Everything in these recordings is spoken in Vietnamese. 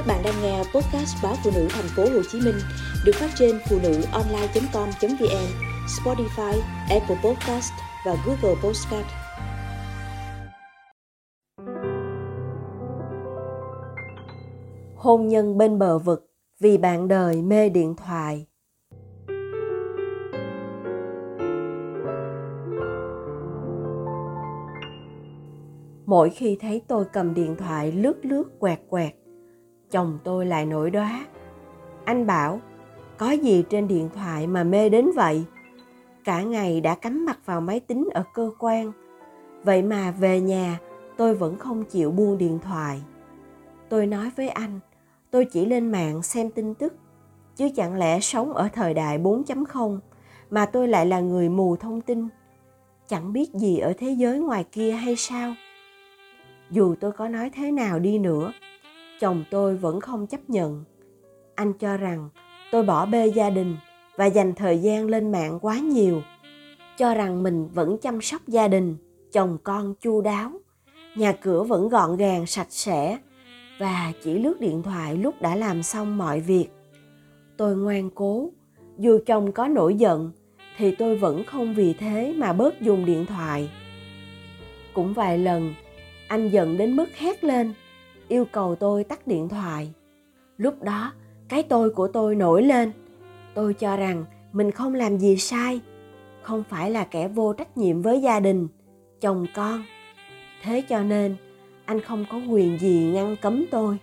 Các bạn đang nghe podcast báo phụ nữ thành phố Hồ Chí Minh được phát trên phụ nữ online.com.vn, Spotify, Apple Podcast và Google Podcast. Hôn nhân bên bờ vực vì bạn đời mê điện thoại. Mỗi khi thấy tôi cầm điện thoại lướt lướt quẹt quẹt chồng tôi lại nổi đoá. Anh bảo, có gì trên điện thoại mà mê đến vậy? Cả ngày đã cắm mặt vào máy tính ở cơ quan. Vậy mà về nhà, tôi vẫn không chịu buông điện thoại. Tôi nói với anh, tôi chỉ lên mạng xem tin tức, chứ chẳng lẽ sống ở thời đại 4.0 mà tôi lại là người mù thông tin? Chẳng biết gì ở thế giới ngoài kia hay sao? Dù tôi có nói thế nào đi nữa chồng tôi vẫn không chấp nhận. Anh cho rằng tôi bỏ bê gia đình và dành thời gian lên mạng quá nhiều. Cho rằng mình vẫn chăm sóc gia đình, chồng con chu đáo. Nhà cửa vẫn gọn gàng, sạch sẽ. Và chỉ lướt điện thoại lúc đã làm xong mọi việc. Tôi ngoan cố. Dù chồng có nổi giận, thì tôi vẫn không vì thế mà bớt dùng điện thoại. Cũng vài lần, anh giận đến mức hét lên yêu cầu tôi tắt điện thoại. Lúc đó, cái tôi của tôi nổi lên. Tôi cho rằng mình không làm gì sai, không phải là kẻ vô trách nhiệm với gia đình, chồng con. Thế cho nên, anh không có quyền gì ngăn cấm tôi.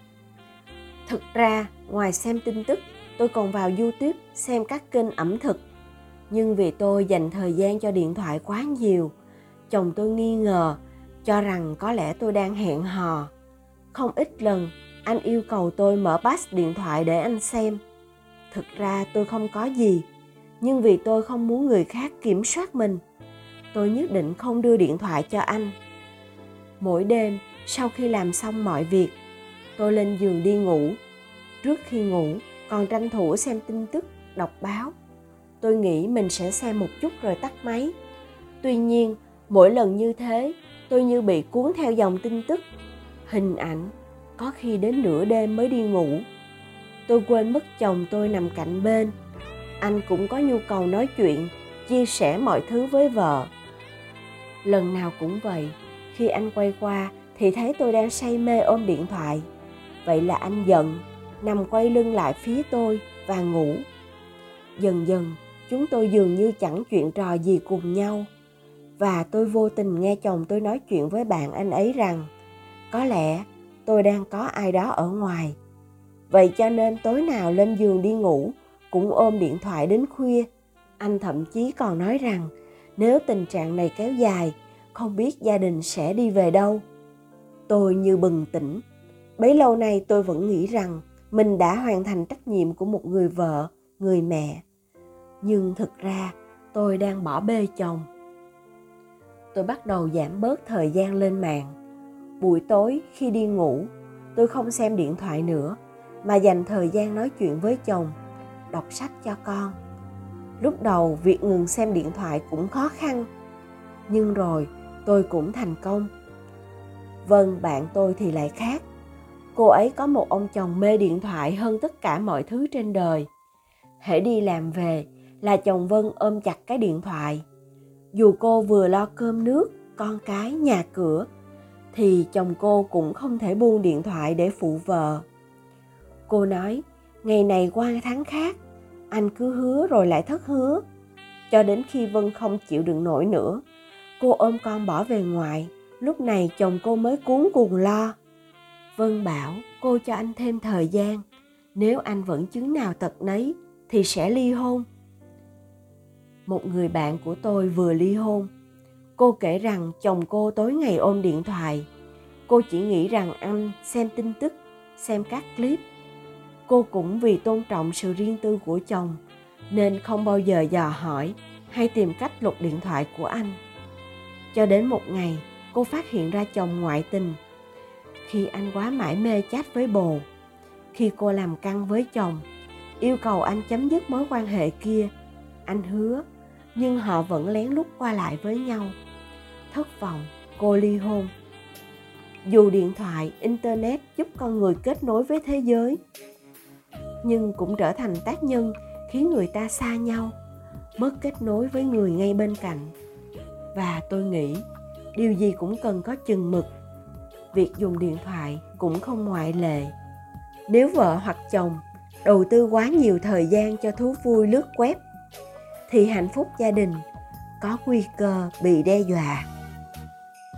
Thực ra, ngoài xem tin tức, tôi còn vào youtube xem các kênh ẩm thực. Nhưng vì tôi dành thời gian cho điện thoại quá nhiều, chồng tôi nghi ngờ, cho rằng có lẽ tôi đang hẹn hò không ít lần anh yêu cầu tôi mở pass điện thoại để anh xem. Thực ra tôi không có gì, nhưng vì tôi không muốn người khác kiểm soát mình, tôi nhất định không đưa điện thoại cho anh. Mỗi đêm, sau khi làm xong mọi việc, tôi lên giường đi ngủ. Trước khi ngủ, còn tranh thủ xem tin tức, đọc báo. Tôi nghĩ mình sẽ xem một chút rồi tắt máy. Tuy nhiên, mỗi lần như thế, tôi như bị cuốn theo dòng tin tức hình ảnh, có khi đến nửa đêm mới đi ngủ. Tôi quên mất chồng tôi nằm cạnh bên. Anh cũng có nhu cầu nói chuyện, chia sẻ mọi thứ với vợ. Lần nào cũng vậy, khi anh quay qua thì thấy tôi đang say mê ôm điện thoại. Vậy là anh giận, nằm quay lưng lại phía tôi và ngủ. Dần dần, chúng tôi dường như chẳng chuyện trò gì cùng nhau. Và tôi vô tình nghe chồng tôi nói chuyện với bạn anh ấy rằng có lẽ tôi đang có ai đó ở ngoài. Vậy cho nên tối nào lên giường đi ngủ, cũng ôm điện thoại đến khuya. Anh thậm chí còn nói rằng, nếu tình trạng này kéo dài, không biết gia đình sẽ đi về đâu. Tôi như bừng tỉnh. Bấy lâu nay tôi vẫn nghĩ rằng mình đã hoàn thành trách nhiệm của một người vợ, người mẹ. Nhưng thực ra, tôi đang bỏ bê chồng. Tôi bắt đầu giảm bớt thời gian lên mạng buổi tối khi đi ngủ, tôi không xem điện thoại nữa, mà dành thời gian nói chuyện với chồng, đọc sách cho con. Lúc đầu việc ngừng xem điện thoại cũng khó khăn, nhưng rồi tôi cũng thành công. Vâng bạn tôi thì lại khác. Cô ấy có một ông chồng mê điện thoại hơn tất cả mọi thứ trên đời. Hễ đi làm về là chồng vân ôm chặt cái điện thoại. Dù cô vừa lo cơm nước, con cái, nhà cửa thì chồng cô cũng không thể buông điện thoại để phụ vợ. Cô nói, ngày này qua tháng khác, anh cứ hứa rồi lại thất hứa. Cho đến khi vân không chịu đựng nổi nữa, cô ôm con bỏ về ngoài. Lúc này chồng cô mới cuốn cuồng lo. Vân bảo, cô cho anh thêm thời gian. Nếu anh vẫn chứng nào tật nấy thì sẽ ly hôn. Một người bạn của tôi vừa ly hôn cô kể rằng chồng cô tối ngày ôm điện thoại. Cô chỉ nghĩ rằng anh xem tin tức, xem các clip. Cô cũng vì tôn trọng sự riêng tư của chồng, nên không bao giờ dò hỏi hay tìm cách lục điện thoại của anh. Cho đến một ngày, cô phát hiện ra chồng ngoại tình. Khi anh quá mải mê chat với bồ, khi cô làm căng với chồng, yêu cầu anh chấm dứt mối quan hệ kia, anh hứa, nhưng họ vẫn lén lút qua lại với nhau thất vọng, cô ly hôn. Dù điện thoại, internet giúp con người kết nối với thế giới, nhưng cũng trở thành tác nhân khiến người ta xa nhau, mất kết nối với người ngay bên cạnh. Và tôi nghĩ, điều gì cũng cần có chừng mực. Việc dùng điện thoại cũng không ngoại lệ. Nếu vợ hoặc chồng đầu tư quá nhiều thời gian cho thú vui lướt web, thì hạnh phúc gia đình có nguy cơ bị đe dọa.